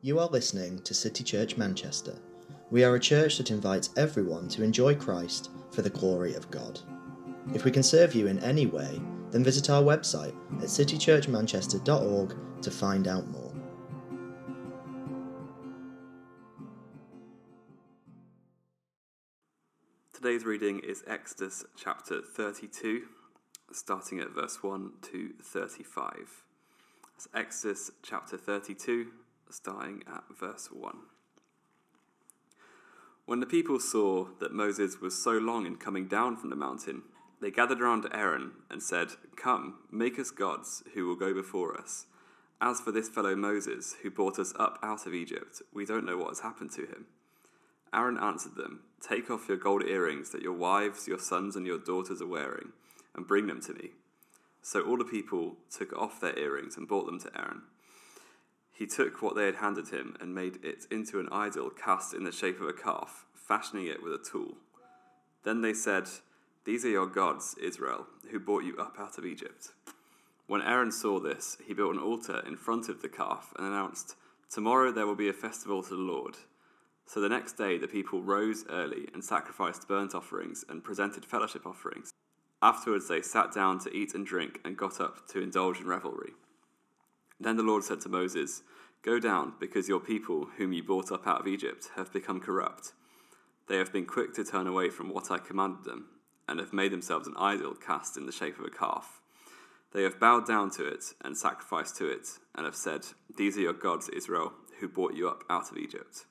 You are listening to City Church Manchester. We are a church that invites everyone to enjoy Christ for the glory of God. If we can serve you in any way, then visit our website at citychurchmanchester.org to find out more. Today's reading is Exodus chapter 32, starting at verse 1 to 35. It's Exodus chapter 32, starting at verse 1. When the people saw that Moses was so long in coming down from the mountain, they gathered around Aaron and said, Come, make us gods who will go before us. As for this fellow Moses, who brought us up out of Egypt, we don't know what has happened to him. Aaron answered them, Take off your gold earrings that your wives, your sons, and your daughters are wearing, and bring them to me. So all the people took off their earrings and brought them to Aaron. He took what they had handed him and made it into an idol cast in the shape of a calf, fashioning it with a tool. Then they said, These are your gods, Israel, who brought you up out of Egypt. When Aaron saw this, he built an altar in front of the calf and announced, Tomorrow there will be a festival to the Lord. So the next day the people rose early and sacrificed burnt offerings and presented fellowship offerings. Afterwards they sat down to eat and drink and got up to indulge in revelry. Then the Lord said to Moses, Go down, because your people, whom you brought up out of Egypt, have become corrupt. They have been quick to turn away from what I commanded them, and have made themselves an idol cast in the shape of a calf. They have bowed down to it and sacrificed to it, and have said, These are your gods, Israel, who brought you up out of Egypt.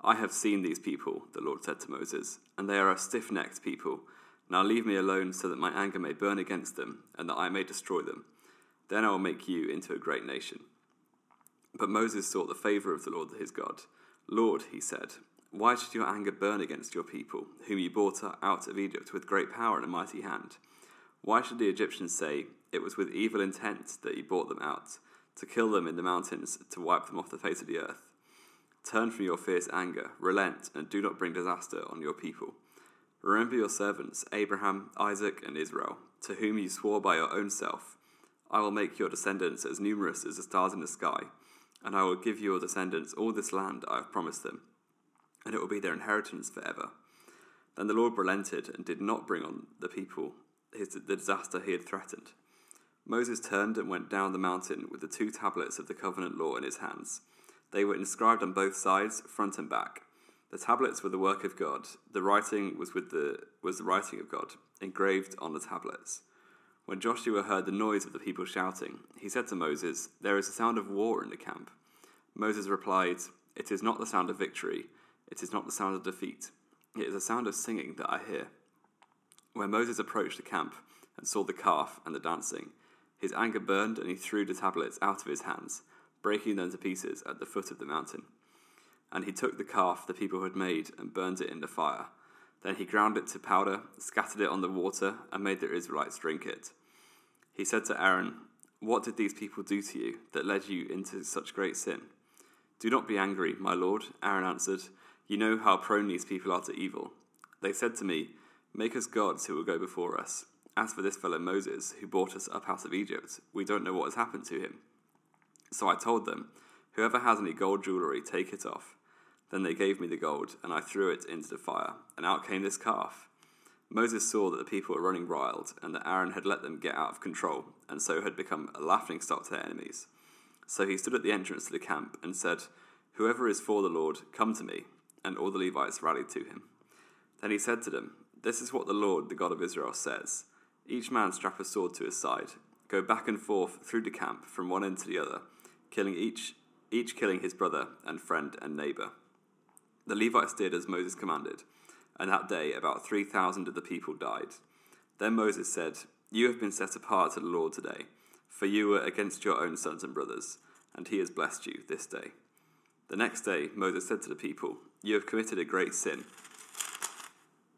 I have seen these people, the Lord said to Moses, and they are a stiff necked people. Now leave me alone so that my anger may burn against them, and that I may destroy them. Then I will make you into a great nation. But Moses sought the favor of the Lord his God. Lord, he said, why should your anger burn against your people, whom you brought out of Egypt with great power and a mighty hand? Why should the Egyptians say, It was with evil intent that you brought them out, to kill them in the mountains, to wipe them off the face of the earth? Turn from your fierce anger, relent, and do not bring disaster on your people. Remember your servants, Abraham, Isaac, and Israel, to whom you swore by your own self I will make your descendants as numerous as the stars in the sky, and I will give your descendants all this land I have promised them, and it will be their inheritance forever. Then the Lord relented and did not bring on the people his, the disaster he had threatened. Moses turned and went down the mountain with the two tablets of the covenant law in his hands. They were inscribed on both sides, front and back. The tablets were the work of God. The writing was with the was the writing of God, engraved on the tablets. When Joshua heard the noise of the people shouting, he said to Moses, There is a sound of war in the camp. Moses replied, It is not the sound of victory, it is not the sound of defeat. It is a sound of singing that I hear. When Moses approached the camp and saw the calf and the dancing, his anger burned and he threw the tablets out of his hands, breaking them to pieces at the foot of the mountain. And he took the calf the people had made and burned it in the fire. Then he ground it to powder, scattered it on the water, and made the Israelites drink it. He said to Aaron, What did these people do to you that led you into such great sin? Do not be angry, my lord, Aaron answered. You know how prone these people are to evil. They said to me, Make us gods who will go before us. As for this fellow Moses, who brought us up out of Egypt, we don't know what has happened to him. So I told them, Whoever has any gold jewelry, take it off. Then they gave me the gold, and I threw it into the fire, and out came this calf. Moses saw that the people were running wild, and that Aaron had let them get out of control, and so had become a laughing stock to their enemies. So he stood at the entrance to the camp and said, Whoever is for the Lord, come to me. And all the Levites rallied to him. Then he said to them, This is what the Lord, the God of Israel, says Each man strap a sword to his side, go back and forth through the camp from one end to the other, killing each, each killing his brother and friend and neighbor. The Levites did as Moses commanded, and that day about 3,000 of the people died. Then Moses said, You have been set apart to the Lord today, for you were against your own sons and brothers, and he has blessed you this day. The next day Moses said to the people, You have committed a great sin.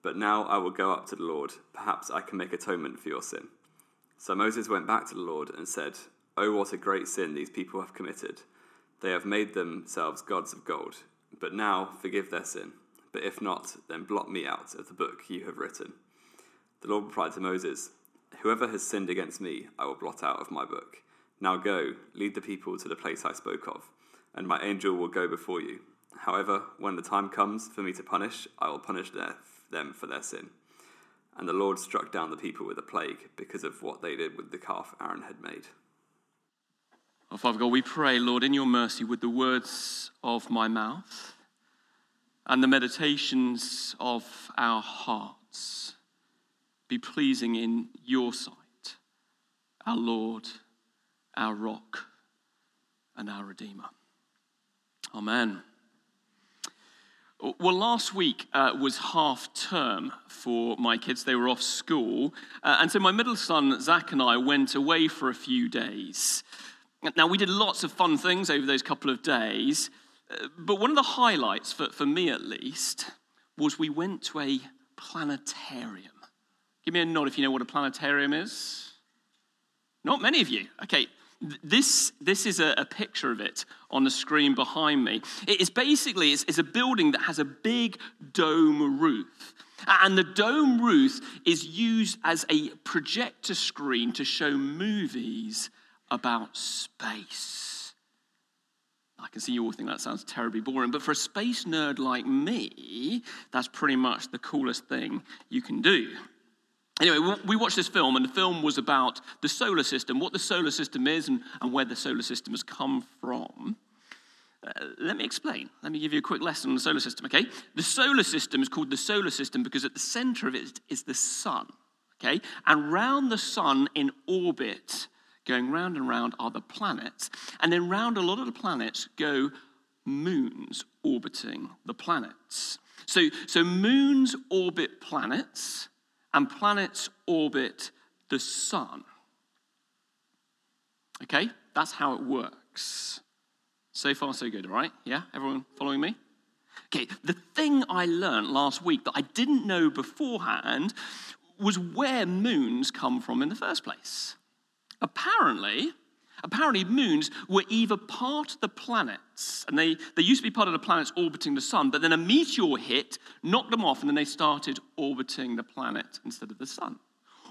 But now I will go up to the Lord. Perhaps I can make atonement for your sin. So Moses went back to the Lord and said, Oh, what a great sin these people have committed. They have made themselves gods of gold. But now forgive their sin. But if not, then blot me out of the book you have written. The Lord replied to Moses, Whoever has sinned against me, I will blot out of my book. Now go, lead the people to the place I spoke of. and my angel will go before you. However, when the time comes for me to punish, I will punish them for their sin. And the Lord struck down the people with a plague because of what they did with the calf Aaron had made. Oh, Father God, we pray, Lord, in your mercy, with the words of my mouth and the meditations of our hearts be pleasing in your sight, our Lord, our rock, and our Redeemer. Amen. Well, last week uh, was half term for my kids. They were off school. Uh, and so my middle son, Zach, and I went away for a few days. Now, we did lots of fun things over those couple of days. But one of the highlights, for, for me at least, was we went to a planetarium. Give me a nod if you know what a planetarium is. Not many of you. Okay, this, this is a, a, picture of it on the screen behind me. It's basically it's, it's a building that has a big dome roof. And the dome roof is used as a projector screen to show movies about space. I can see you all think that sounds terribly boring, but for a space nerd like me, that's pretty much the coolest thing you can do. Anyway, we watched this film, and the film was about the solar system, what the solar system is, and, and where the solar system has come from. Uh, let me explain. Let me give you a quick lesson on the solar system, okay? The solar system is called the solar system because at the center of it is the sun, okay? And round the sun in orbit, going round and round, are the planets. And then round a lot of the planets go moons orbiting the planets. So, so moons orbit planets and planets orbit the sun. Okay, that's how it works. So far, so good, right? Yeah, everyone following me? Okay, the thing I learned last week that I didn't know beforehand was where moons come from in the first place. Apparently, Apparently, moons were either part of the planets, and they, they used to be part of the planets orbiting the sun, but then a meteor hit, knocked them off, and then they started orbiting the planet instead of the sun.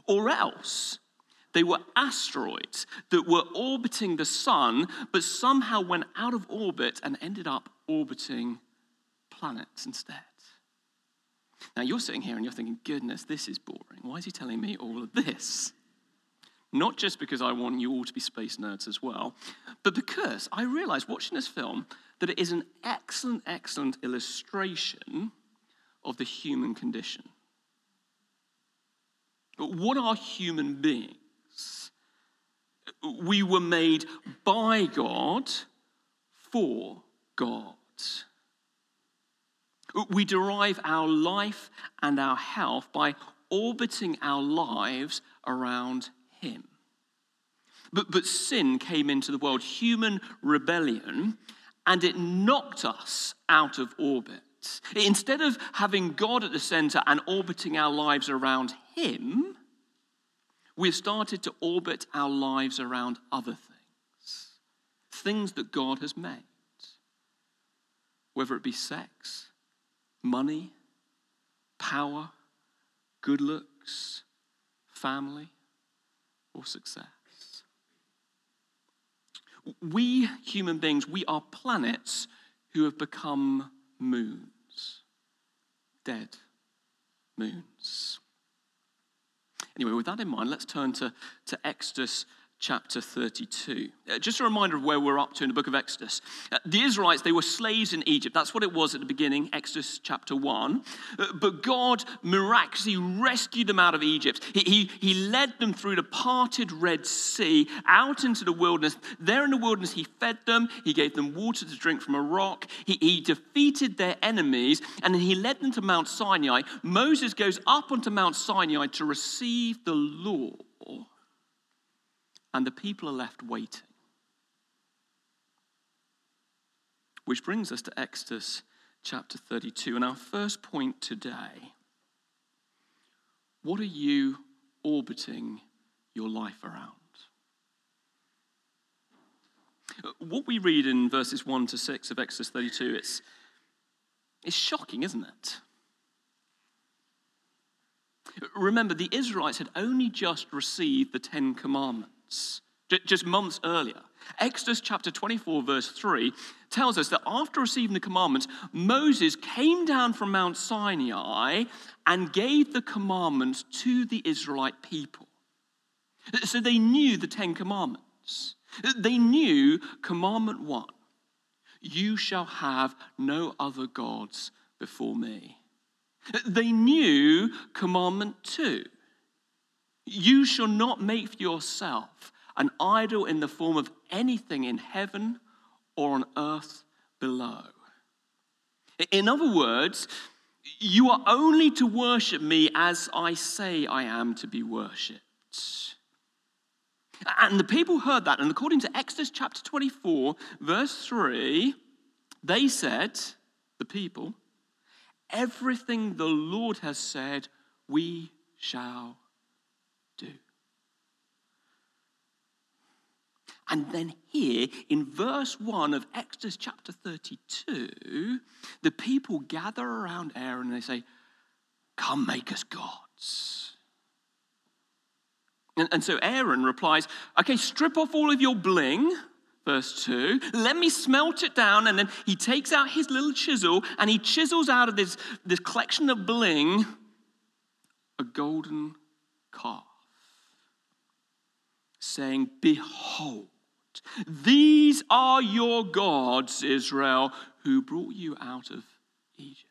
Or else, they were asteroids that were orbiting the sun, but somehow went out of orbit and ended up orbiting planets instead. Now, you're sitting here and you're thinking, goodness, this is boring. Why is he telling me all of this? Not just because I want you all to be space nerds as well, but because I realized watching this film that it is an excellent, excellent illustration of the human condition. But What are human beings? We were made by God for God. We derive our life and our health by orbiting our lives around him. But, but sin came into the world, human rebellion, and it knocked us out of orbit. Instead of having God at the center and orbiting our lives around Him, we've started to orbit our lives around other things, things that God has made, whether it be sex, money, power, good looks, family or success. We human beings, we are planets who have become moons, dead moons. Anyway, with that in mind, let's turn to, to Exodus chapter 32. Uh, just a reminder of where we're up to in the book of Exodus. Uh, the Israelites, they were slaves in Egypt. That's what it was at the beginning, Exodus chapter 1. Uh, but God miraculously rescued them out of Egypt. He, he, he led them through the parted Red Sea out into the wilderness. There in the wilderness, He fed them, He gave them water to drink from a rock, He, he defeated their enemies, and then He led them to Mount Sinai. Moses goes up onto Mount Sinai to receive the law and the people are left waiting. Which brings us to Exodus chapter 32. And our first point today what are you orbiting your life around? What we read in verses 1 to 6 of Exodus 32, it's, it's shocking, isn't it? Remember, the Israelites had only just received the Ten Commandments months, just months earlier. Exodus chapter 24, verse 3, tells us that after receiving the commandments, Moses came down from Mount Sinai and gave the commandments to the Israelite people. So they knew the Ten Commandments. They knew commandment one you shall have no other gods before me. They knew commandment two you shall not make for yourself an idol in the form of anything in heaven or on earth below. In other words, you are only to worship me as I say I am to be worshipped. And the people heard that, and according to Exodus chapter 24, verse 3, they said, the people, everything the Lord has said, we shall do. And then here in verse 1 of Exodus chapter 32, the people gather around Aaron and they say, Come make us gods. And, and so Aaron replies, Okay, strip off all of your bling. Verse 2, let me smelt it down. And then he takes out his little chisel and he chisels out of this, this collection of bling a golden calf, saying, Behold, these are your gods, Israel, who brought you out of Egypt.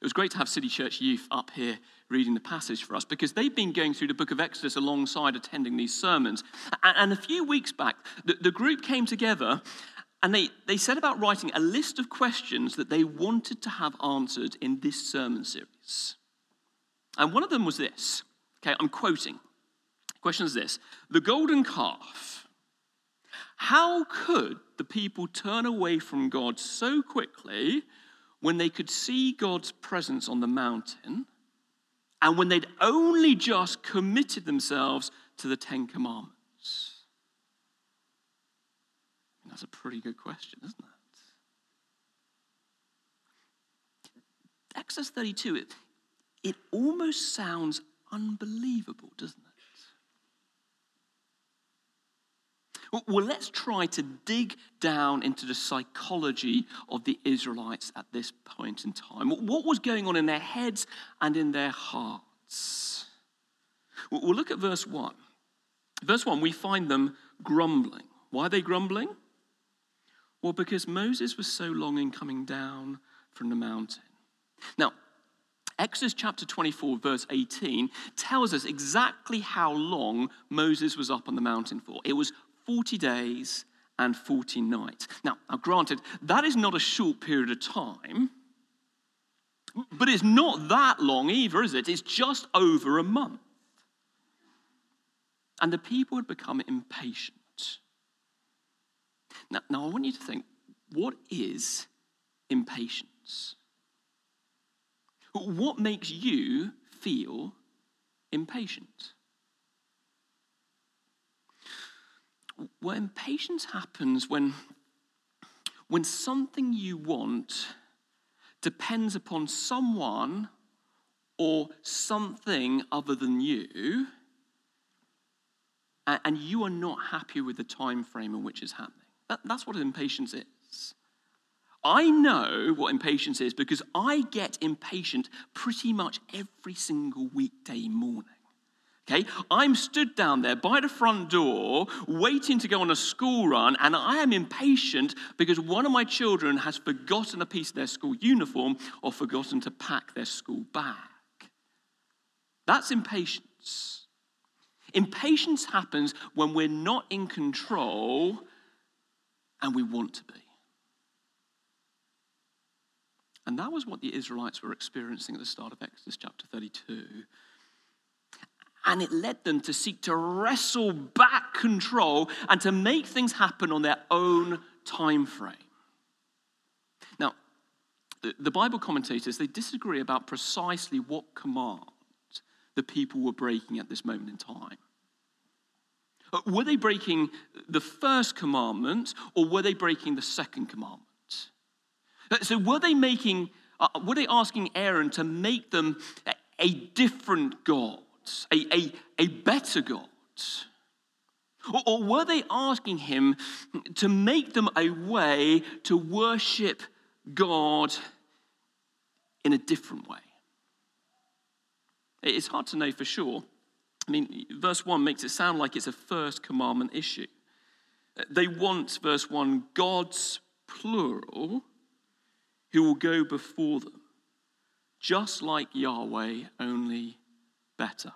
It was great to have City Church Youth up here reading the passage for us because they've been going through the book of Exodus alongside attending these sermons. And a few weeks back, the, group came together and they, they set about writing a list of questions that they wanted to have answered in this sermon series. And one of them was this. Okay, I'm quoting. Question is this The golden calf. How could the people turn away from God so quickly when they could see God's presence on the mountain and when they'd only just committed themselves to the Ten Commandments? That's a pretty good question, isn't it? Exodus 32, it, it almost sounds unbelievable, doesn't it? Well, let's try to dig down into the psychology of the Israelites at this point in time. What was going on in their heads and in their hearts? We'll look at verse 1. Verse 1, we find them grumbling. Why are they grumbling? Well, because Moses was so long in coming down from the mountain. Now, Exodus chapter 24, verse 18, tells us exactly how long Moses was up on the mountain for. It was 40 days and 40 nights. Now, now, granted, that is not a short period of time, but it's not that long either, is it? It's just over a month. And the people had become impatient. Now, now I want you to think what is impatience? What makes you feel impatient? Well, impatience happens when, when something you want depends upon someone or something other than you, and you are not happy with the time frame in which it's happening. That, that's what impatience is. I know what impatience is because I get impatient pretty much every single weekday morning. Okay, I'm stood down there by the front door waiting to go on a school run, and I am impatient because one of my children has forgotten a piece of their school uniform or forgotten to pack their school bag. That's impatience. Impatience happens when we're not in control and we want to be. And that was what the Israelites were experiencing at the start of Exodus chapter 32. And it led them to seek to wrestle back control and to make things happen on their own time frame. Now, the Bible commentators, they disagree about precisely what command the people were breaking at this moment in time. Were they breaking the first commandment or were they breaking the second commandment? So were they making, uh, were they asking Aaron to make them a different God, a, a, a better God? Or, or were they asking him to make them a way to worship God in a different way? It's hard to know for sure. I mean, verse 1 makes it sound like it's a first commandment issue. They want, verse 1, gods plural who will go before them, just like Yahweh, only better.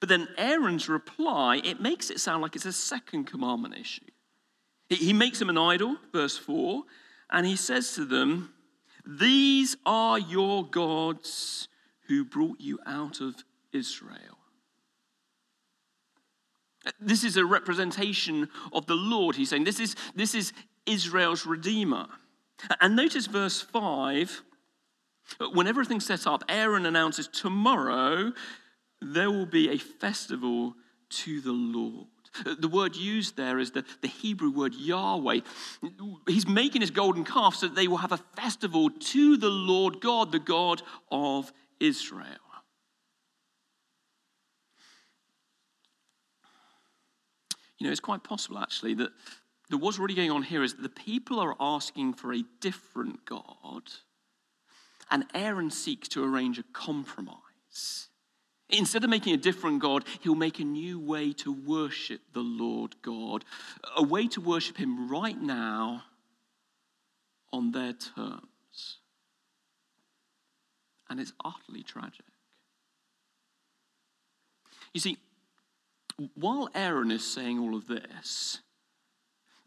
But then Aaron's reply, it makes it sound like it's a second commandment issue. He makes them an idol, verse 4, and he says to them, These are your gods who brought you out of Israel. This is a representation of the Lord. He's saying this is, this is Israel's Redeemer. And notice verse 5 when everything's set up, Aaron announces tomorrow there will be a festival to the Lord. The word used there is the, the Hebrew word Yahweh. He's making his golden calf so that they will have a festival to the Lord God, the God of Israel. You know, it's quite possible actually that, that what's really going on here is that the people are asking for a different God, and Aaron seeks to arrange a compromise. Instead of making a different God, he'll make a new way to worship the Lord God, a way to worship him right now on their terms. And it's utterly tragic. You see, while Aaron is saying all of this,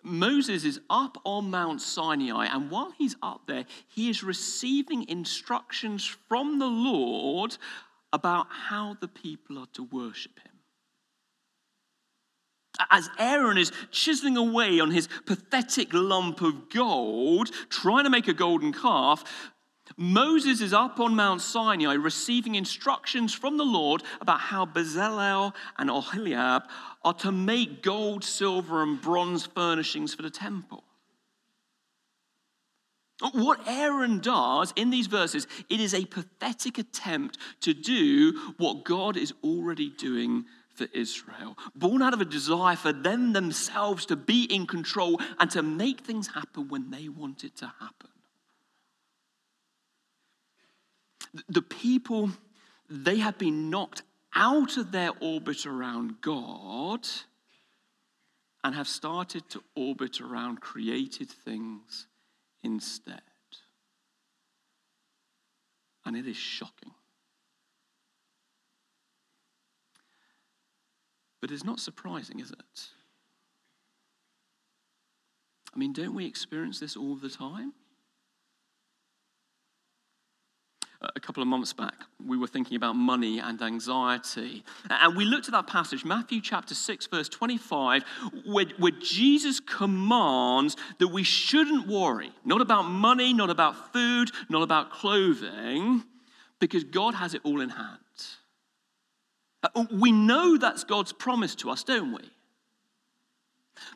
Moses is up on Mount Sinai, and while he's up there, he is receiving instructions from the Lord about how the people are to worship him. As Aaron is chiseling away on his pathetic lump of gold, trying to make a golden calf, Moses is up on Mount Sinai receiving instructions from the Lord about how Bezalel and Oholiab are to make gold, silver, and bronze furnishings for the temple. What Aaron does in these verses, it is a pathetic attempt to do what God is already doing for Israel, born out of a desire for them themselves to be in control and to make things happen when they want it to happen. The people, they have been knocked out of their orbit around God and have started to orbit around created things instead. And it is shocking. But it's not surprising, is it? I mean, don't we experience this all the time? A couple of months back, we were thinking about money and anxiety. And we looked at that passage, Matthew chapter 6, verse 25, where, where, Jesus commands that we shouldn't worry, not about money, not about food, not about clothing, because God has it all in hand. Uh, we know that's God's promise to us, don't we?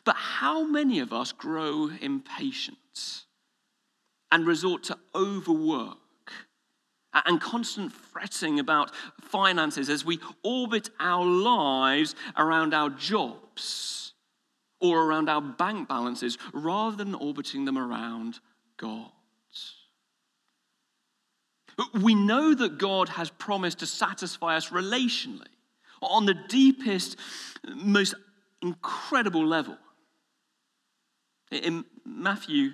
But how many of us grow impatient and resort to overwork? And constant fretting about finances as we orbit our lives around our jobs or around our bank balances rather than orbiting them around God. We know that God has promised to satisfy us relationally on the deepest, most incredible level. In Matthew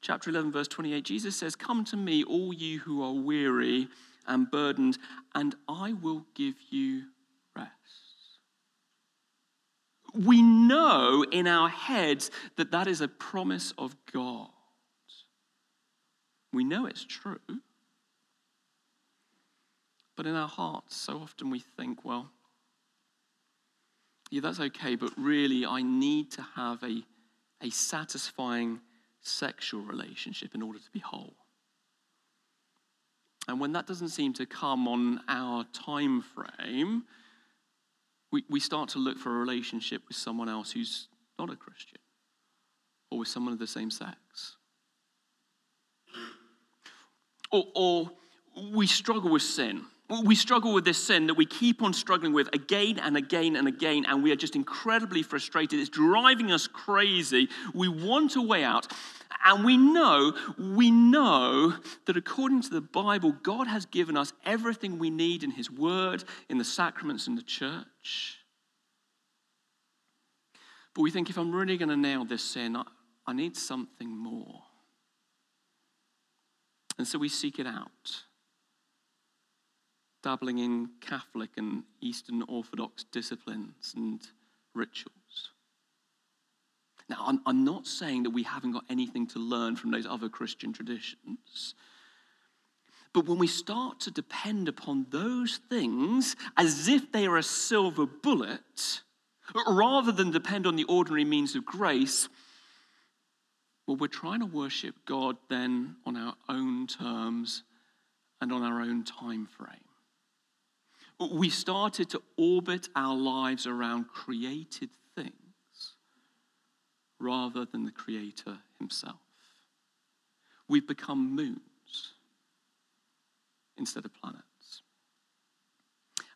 chapter 11, verse 28, Jesus says, Come to me, all you who are weary and burdened, and I will give you rest. We know in our heads that that is a promise of God. We know it's true. But in our hearts, so often we think, well, yeah, that's okay, but really I need to have a, a satisfying sexual relationship in order to be whole. And when that doesn't seem to come on our time frame, we, we start to look for a relationship with someone else who's not a Christian or with someone of the same sex. Or, or we struggle with sin We struggle with this sin that we keep on struggling with again and again and again, and we are just incredibly frustrated. It's driving us crazy. We want a way out. And we know, we know that according to the Bible, God has given us everything we need in His Word, in the sacraments, in the church. But we think if I'm really going to nail this sin, I, I need something more. And so we seek it out dabbling in Catholic and Eastern Orthodox disciplines and rituals. Now, I'm, I'm, not saying that we haven't got anything to learn from those other Christian traditions. But when we start to depend upon those things as if they are a silver bullet, rather than depend on the ordinary means of grace, well, we're trying to worship God then on our own terms and on our own time frame we started to orbit our lives around created things rather than the Creator Himself. We've become moons instead of planets.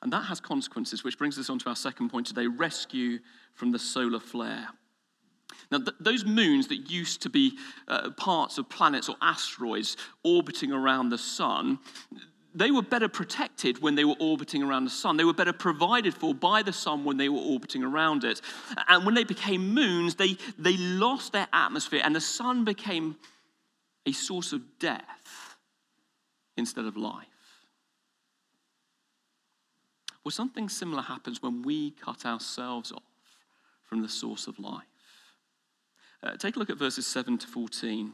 And that has consequences, which brings us on to our second point today rescue from the solar flare. Now, th- those moons that used to be uh, parts of planets or asteroids orbiting around the sun, they were better protected when they were orbiting around the sun. They were better provided for by the sun when they were orbiting around it. And when they became moons, they, they lost their atmosphere, and the sun became a source of death instead of life. Well, something similar happens when we cut ourselves off from the source of life. Uh, take a look at verses 7 to 14.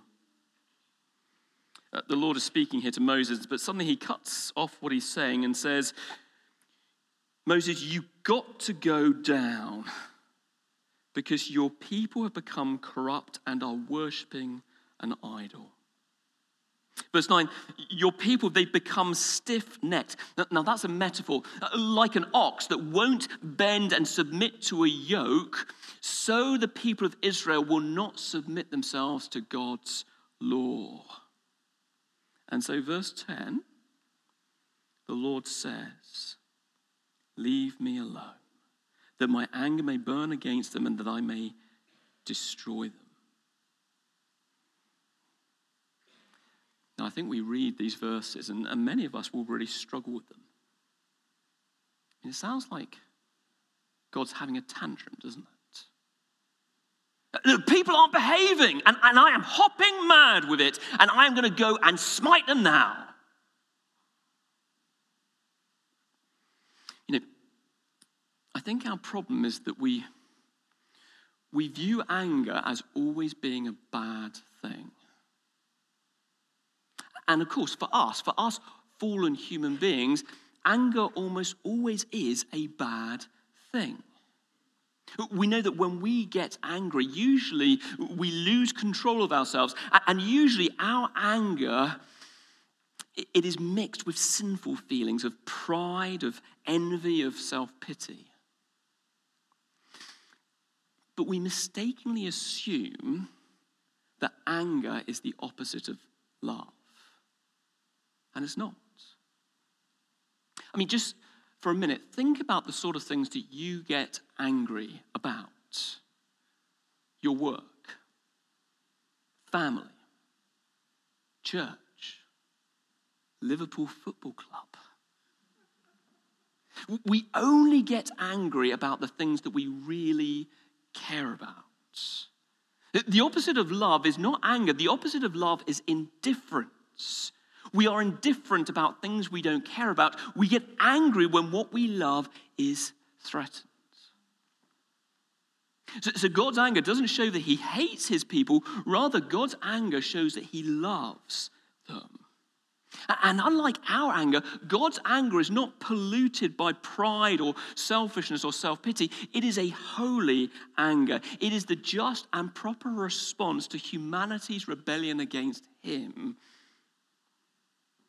Uh, the Lord is speaking here to Moses, but suddenly he cuts off what he's saying and says, Moses, you've got to go down because your people have become corrupt and are worshipping an idol. Verse 9, your people, they've become stiff necked. Now, that's a metaphor. Uh, like an ox that won't bend and submit to a yoke, so the people of Israel will not submit themselves to God's law. And so, verse 10, the Lord says, Leave me alone, that my anger may burn against them and that I may destroy them. Now, I think we read these verses, and, and many of us will really struggle with them. It sounds like God's having a tantrum, doesn't it? People aren't behaving, and, and I am hopping mad with it, and I am going to go and smite them now. You know, I think our problem is that we, we view anger as always being a bad thing. And of course, for us, for us fallen human beings, anger almost always is a bad thing. We know that when we get angry, usually we lose control of ourselves, and usually our anger it is mixed with sinful feelings of pride, of envy, of self-pity. But we mistakenly assume that anger is the opposite of love. And it's not. I mean, just for a minute, think about the sort of things that you get angry about your work, family, church, Liverpool Football Club. We only get angry about the things that we really care about. The opposite of love is not anger, the opposite of love is indifference. We are indifferent about things we don't care about. We get angry when what we love is threatened. So, so, God's anger doesn't show that he hates his people, rather, God's anger shows that he loves them. And unlike our anger, God's anger is not polluted by pride or selfishness or self pity. It is a holy anger. It is the just and proper response to humanity's rebellion against Him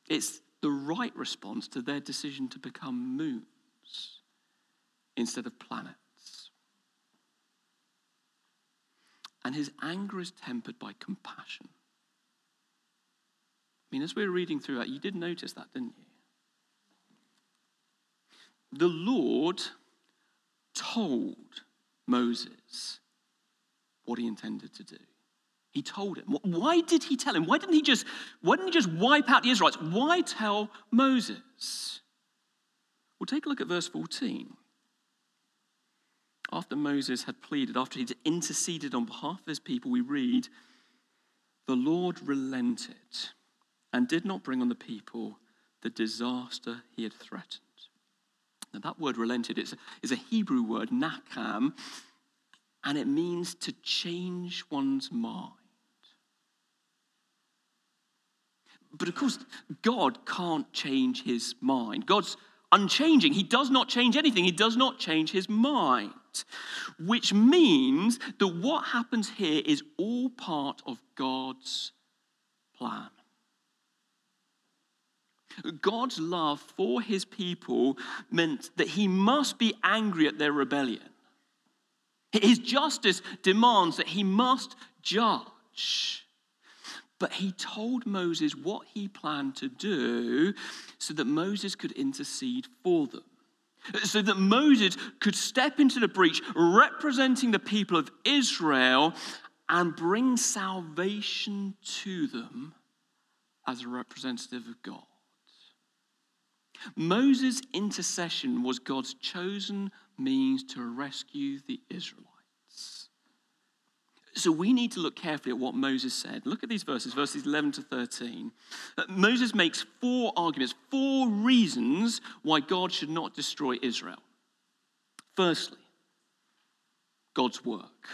it's the right response to their decision to become moons instead of planets. And his anger is tempered by compassion. I mean, as we were reading through that, you did notice that, didn't you? the Lord told Moses what he intended to do. He told him. Why did he tell him? Why didn't he just, why didn't he just wipe out the Israelites? Why tell Moses? Well, take a look at verse 14. After Moses had pleaded, after he'd interceded on behalf of his people, we read, The Lord relented and did not bring on the people the disaster he had threatened. Now, that word relented is, is a Hebrew word, nakam, and it means to change one's mind. But of course, God can't change his mind. God's unchanging. He does not change anything, he does not change his mind. Which means that what happens here is all part of God's plan. God's love for his people meant that he must be angry at their rebellion. His justice demands that he must judge. But he told Moses what he planned to do so that Moses could intercede for them. So that Moses could step into the breach representing the people of Israel and bring salvation to them as a representative of God. Moses' intercession was God's chosen means to rescue the Israelites. So we need to look carefully at what Moses said. Look at these verses, verses 11 to 13. Uh, Moses makes four arguments, four reasons why God should not destroy Israel. Firstly, God's work.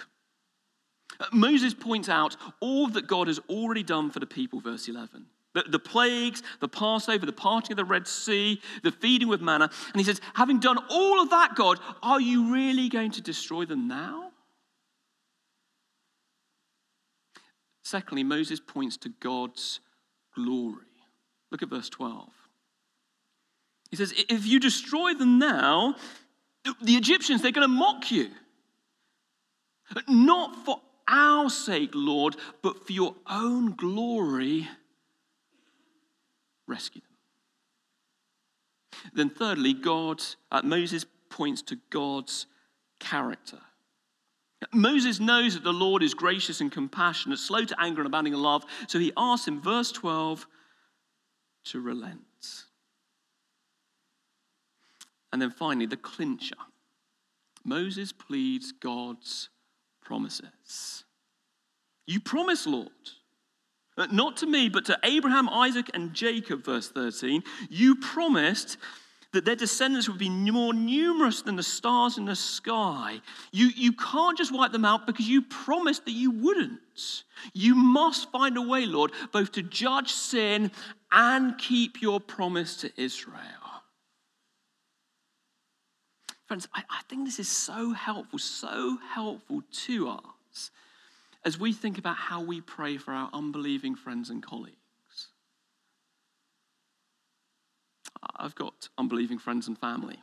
Uh, Moses points out all that God has already done for the people, verse 11. The, the plagues, the Passover, the parting of the Red Sea, the feeding with manna. And he says, having done all of that, God, are you really going to destroy them now? Secondly, Moses points to God's glory. Look at verse 12. He says, If you destroy them now, the Egyptians, they're going to mock you. Not for our sake, Lord, but for your own glory rescue them. Then, thirdly, God, uh, Moses points to God's character. Moses knows that the Lord is gracious and compassionate, slow to anger and abounding in love, so he asks him, verse 12, to relent. And then finally, the clincher. Moses pleads God's promises. You promise, Lord. Uh, not to me, but to Abraham, Isaac, and Jacob, verse 13. You promised that their descendants would be more numerous than the stars in the sky. You, you can't just wipe them out because you promised that you wouldn't. You must find a way, Lord, both to judge sin and keep your promise to Israel. Friends, I, I think this is so helpful, so helpful to us as we think about how we pray for our unbelieving friends and colleagues. I've got unbelieving friends and family.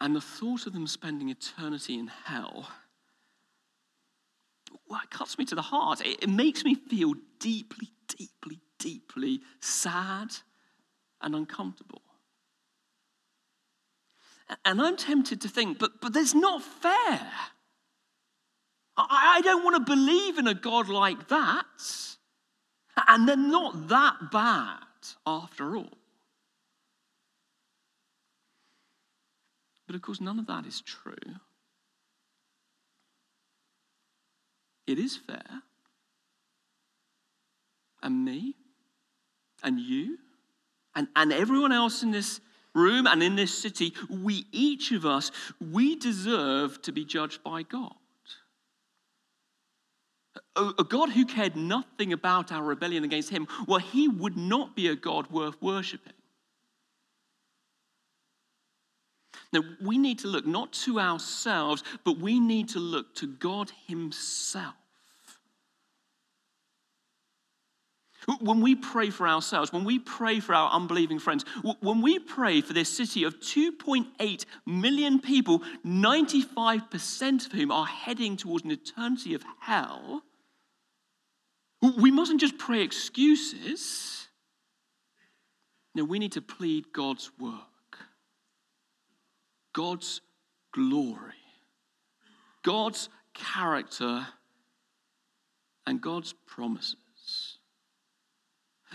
And the thought of them spending eternity in hell, well, it cuts me to the heart. It, it makes me feel deeply, deeply, deeply sad and uncomfortable. And I'm tempted to think, but, but there's not fair. I don't want to believe in a God like that. And they're not that bad after all. But of course, none of that is true. It is fair. And me, and you, and, and everyone else in this room and in this city, we each of us, we deserve to be judged by God. A God who cared nothing about our rebellion against him, well, he would not be a God worth worshipping. Now, we need to look not to ourselves, but we need to look to God Himself. When we pray for ourselves, when we pray for our unbelieving friends, when we pray for this city of 2.8 million people, 95% of whom are heading towards an eternity of hell, we mustn't just pray excuses. No, we need to plead God's work. God's glory, God's character, and God's promises.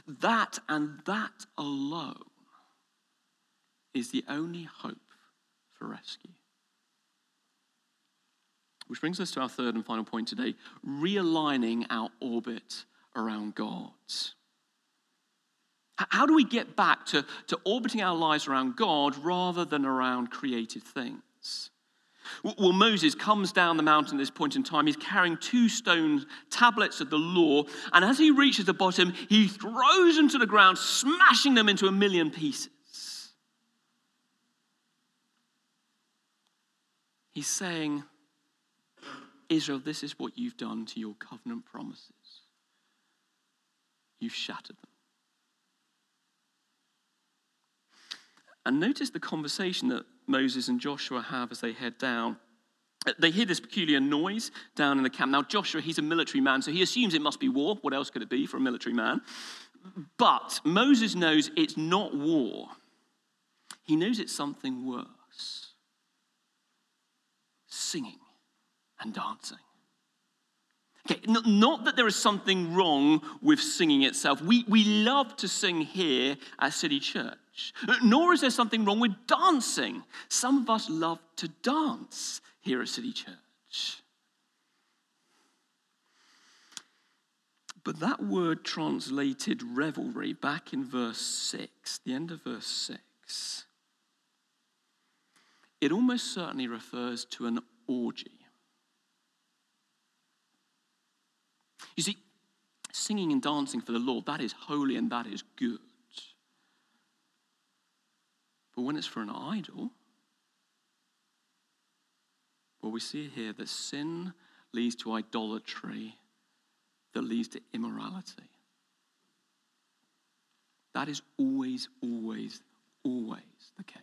That and that alone is the only hope for rescue. Which brings us to our third and final point today realigning our orbit around God. How do we get back to, to orbiting our lives around God rather than around created things? Well, Moses comes down the mountain at this point in time. He's carrying two stone tablets of the law, and as he reaches the bottom, he throws them to the ground, smashing them into a million pieces. He's saying, Israel, this is what you've done to your covenant promises. You've shattered them. And notice the conversation that Moses and Joshua have as they head down. They hear this peculiar noise down in the camp. Now, Joshua, he's a military man, so he assumes it must be war. What else could it be for a military man? But Moses knows it's not war, he knows it's something worse singing and dancing. Okay, not that there is something wrong with singing itself. We, we love to sing here at City Church. Uh, nor is there something wrong with dancing. Some of us love to dance here at City Church. But that word translated revelry back in verse 6, the end of verse 6, it almost certainly refers to an orgy. You see, singing and dancing for the Lord, that is holy and that is good. But when it's for an idol, well, we see here that sin leads to idolatry that leads to immorality. That is always, always, always the case.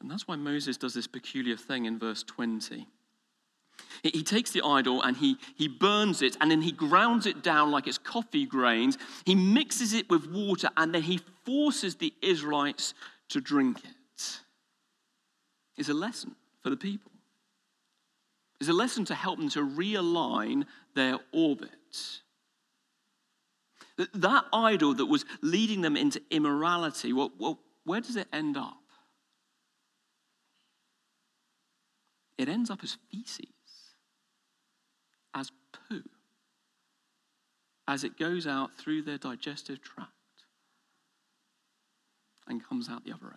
And that's why Moses does this peculiar thing in verse 20. He takes the idol and he, he burns it and then he grounds it down like it's coffee grains. He mixes it with water and then he forces the Israelites to drink it. It's a lesson for the people. It's a lesson to help them to realign their orbit. That idol that was leading them into immorality, well, well where does it end up? It ends up as feces poo as it goes out through their digestive tract and comes out the other end.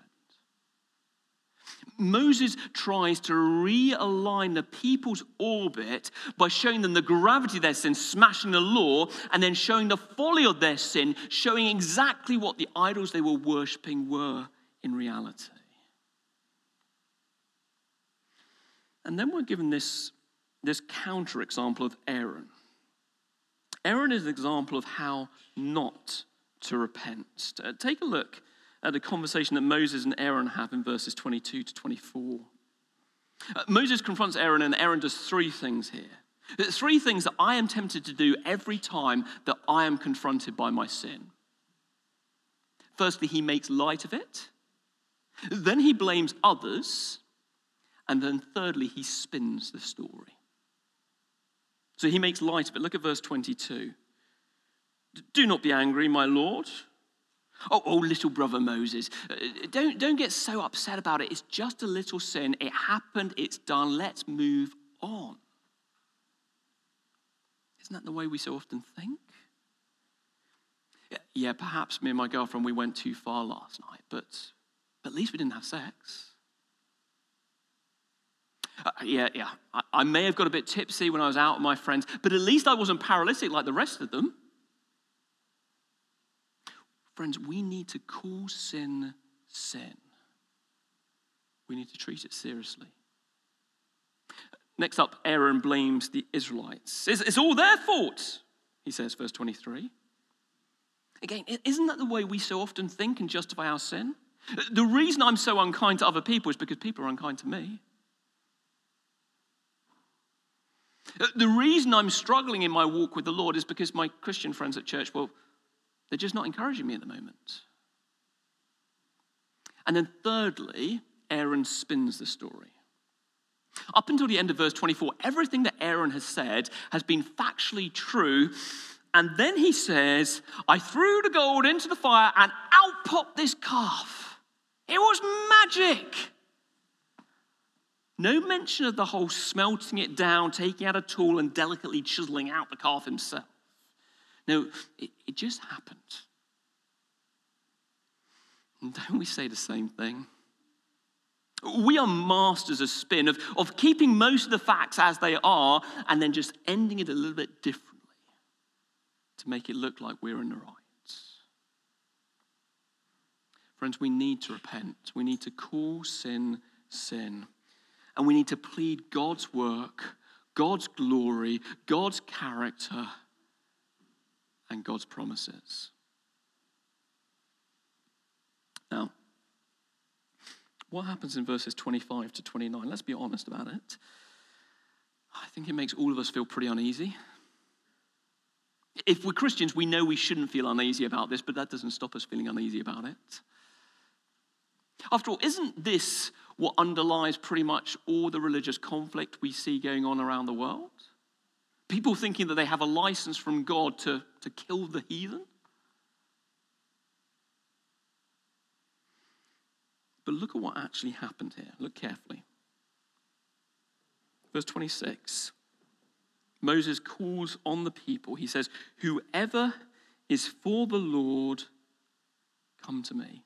Moses tries to realign the people's orbit by showing them the gravity of their sin, smashing the law, and then showing the folly of their sin, showing exactly what the idols they were worshipping were in reality. And then we're given this this counterexample of Aaron. Aaron is an example of how not to repent. Uh, take a look at the conversation that Moses and Aaron have in verses 22 to 24. Uh, Moses confronts Aaron, and Aaron does three things here. Uh, three things that I am tempted to do every time that I am confronted by my sin. Firstly, he makes light of it. Then he blames others. And then thirdly, he spins the story. So he makes light of it. Look at verse 22. Do not be angry, my Lord. Oh, oh, little brother Moses, uh, don't, don't get so upset about it. It's just a little sin. It happened, it's done. Let's move on. Isn't that the way we so often think? Yeah, perhaps me and my girlfriend, we went too far last night, but, but at least we didn't have sex. Uh, yeah, yeah. I, I may have got a bit tipsy when I was out with my friends, but at least I wasn't paralytic like the rest of them. Friends, we need to call sin sin. We need to treat it seriously. Next up, Aaron blames the Israelites. It's, it's all their fault, he says, verse 23. Again, isn't that the way we so often think and justify our sin? The reason I'm so unkind to other people is because people are unkind to me. The reason I'm struggling in my walk with the Lord is because my Christian friends at church, well, they're just not encouraging me at the moment. And then, thirdly, Aaron spins the story. Up until the end of verse 24, everything that Aaron has said has been factually true. And then he says, I threw the gold into the fire and out popped this calf. It was magic. No mention of the whole smelting it down, taking out a tool, and delicately chiseling out the calf himself. No, it, it just happened. And don't we say the same thing? We are masters of spin, of, of keeping most of the facts as they are, and then just ending it a little bit differently to make it look like we're in the right. Friends, we need to repent. We need to call sin sin. And we need to plead God's work, God's glory, God's character, and God's promises. Now, what happens in verses 25 to 29? Let's be honest about it. I think it makes all of us feel pretty uneasy. If we're Christians, we know we shouldn't feel uneasy about this, but that doesn't stop us feeling uneasy about it. After all, isn't this what underlies pretty much all the religious conflict we see going on around the world? People thinking that they have a license from God to, to kill the heathen? But look at what actually happened here. Look carefully. Verse 26 Moses calls on the people. He says, Whoever is for the Lord, come to me.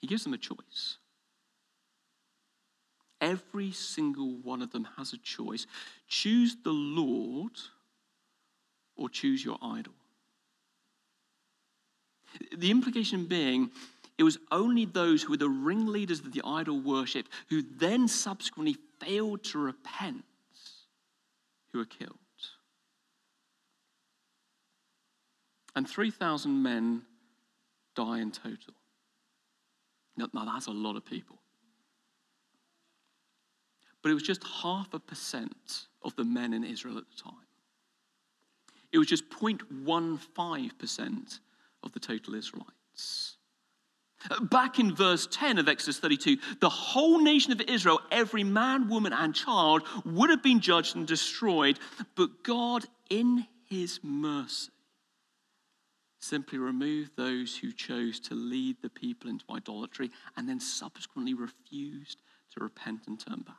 He gives them a choice. Every single one of them has a choice. Choose the Lord or choose your idol. The implication being, it was only those who were the ringleaders of the idol worship who then subsequently failed to repent who were killed. And 3,000 men die in total. Now, that's a lot of people. But it was just half a percent of the men in Israel at the time. It was just 0.15% of the total Israelites. Back in verse 10 of Exodus 32, the whole nation of Israel, every man, woman, and child, would have been judged and destroyed, but God, in his mercy, simply removed those who chose to lead the people into idolatry and then subsequently refused to repent and turn back.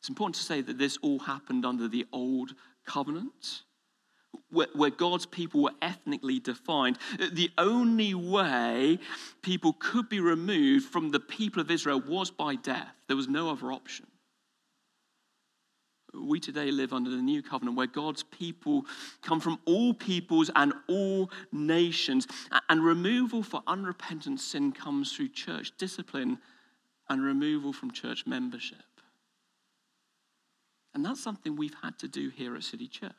It's important to say that this all happened under the old covenant where, where God's people were ethnically defined. The only way people could be removed from the people of Israel was by death. There was no other option. We today live under the new covenant where God's people come from all peoples and all nations. And removal for unrepentant sin comes through church discipline and removal from church membership. And that's something we've had to do here at City Church.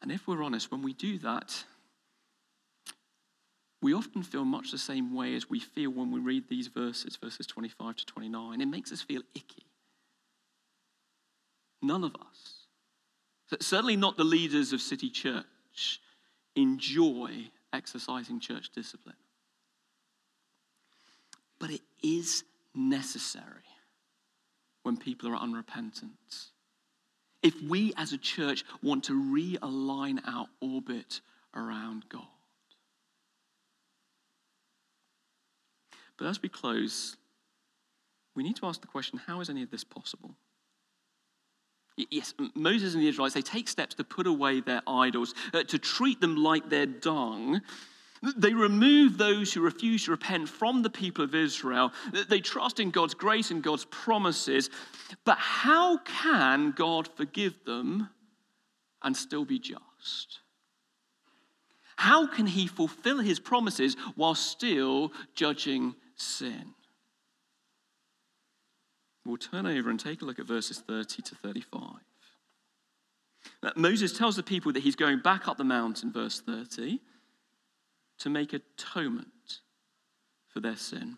And if we're honest, when we do that, we often feel much the same way as we feel when we read these verses, verses 25 to 29. It makes us feel icky. None of us, certainly not the leaders of City Church, enjoy exercising church discipline. But it is necessary when people are unrepentant if we as a church want to realign our orbit around God. But as we close, we need to ask the question how is any of this possible? Yes, Moses and the Israelites, they take steps to put away their idols, uh, to treat them like their dung, they remove those who refuse to repent from the people of Israel. They trust in God's grace and God's promises. But how can God forgive them and still be just? How can he fulfill his promises while still judging sin? We'll turn over and take a look at verses 30 to 35. Now, Moses tells the people that he's going back up the mountain, verse 30 to make atonement for their sin.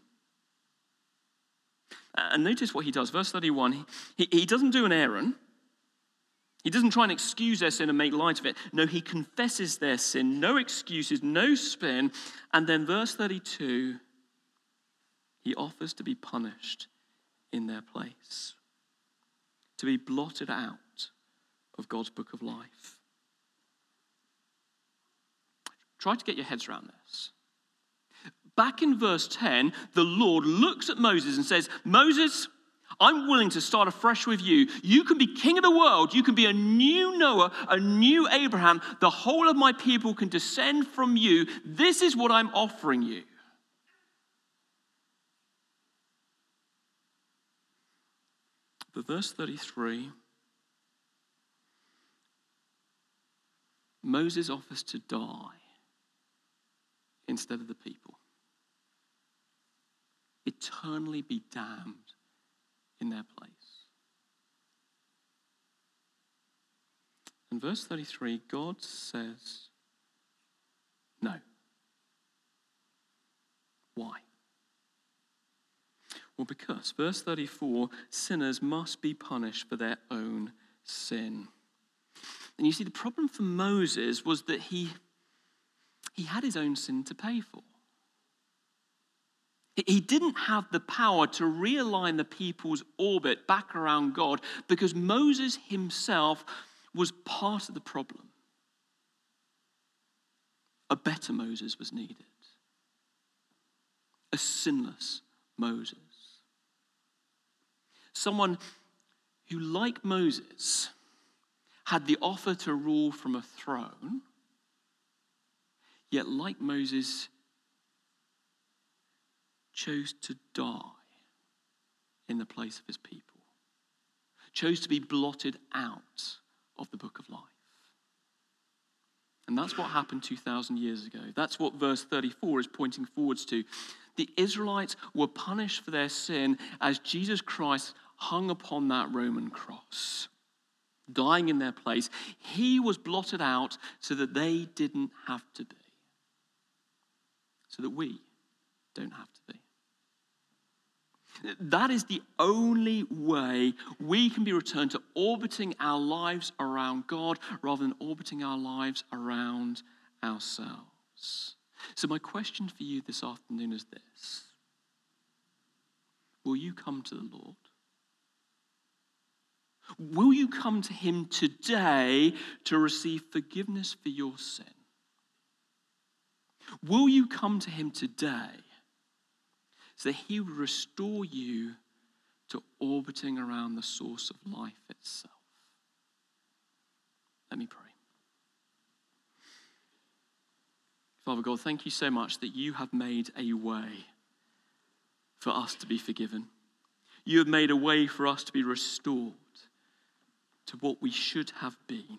And notice what he does. Verse 31 he, he doesn't do an Aaron, He doesn't try and excuse their sin and make light of it. No, he confesses their sin. No excuses, no spin. And then, verse 32, he offers to be punished in their place, to be blotted out of God's book of life. Try to get your heads around this. Back in verse 10, the Lord looks at Moses and says, Moses, I'm willing to start afresh with you. You can be king of the world. You can be a new Noah, a new Abraham. The whole of my people can descend from you. This is what I'm offering you. But verse 33 Moses offers to die instead of the people, eternally be damned in their place. In verse 33, God says, No. Why? Well, because, verse 34, sinners must be punished for their own sin. And you see, the problem for Moses was that he, he had his own sin to pay for. He didn't have the power to realign the people's orbit back around God because Moses himself was part of the problem. A better Moses was needed, a sinless Moses. Someone who, like Moses, had the offer to rule from a throne, yet, like Moses, chose to die in the place of his people, chose to be blotted out of the book of life. And that's what happened 2,000 years ago. That's what verse 34 is pointing forwards to. The Israelites were punished for their sin as Jesus Christ hung upon that Roman cross, dying in their place. He was blotted out so that they didn't have to be, so that we don't have to be. That is the only way we can be returned to orbiting our lives around God rather than orbiting our lives around ourselves. So, my question for you this afternoon is this Will you come to the Lord? Will you come to Him today to receive forgiveness for your sin? Will you come to Him today so that He would restore you to orbiting around the source of life itself. Let me pray. Father God, thank you so much that you have made a way for us to be forgiven. You have made a way for us to be restored to what we should have been.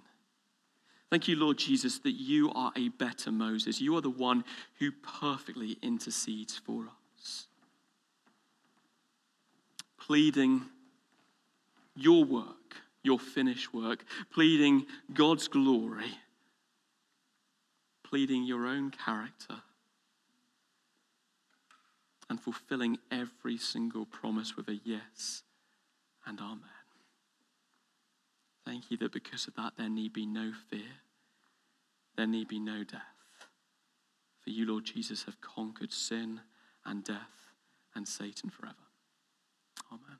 Thank you, Lord Jesus, that you are a better Moses. You are the one who perfectly intercedes for us pleading your work, your finished work, pleading God's glory, pleading your own character, and fulfilling every single promise with a yes and amen. Thank you that because of that, there need be no fear, there need be no death. For you, Lord Jesus, have conquered sin and death and Satan forever. Amen.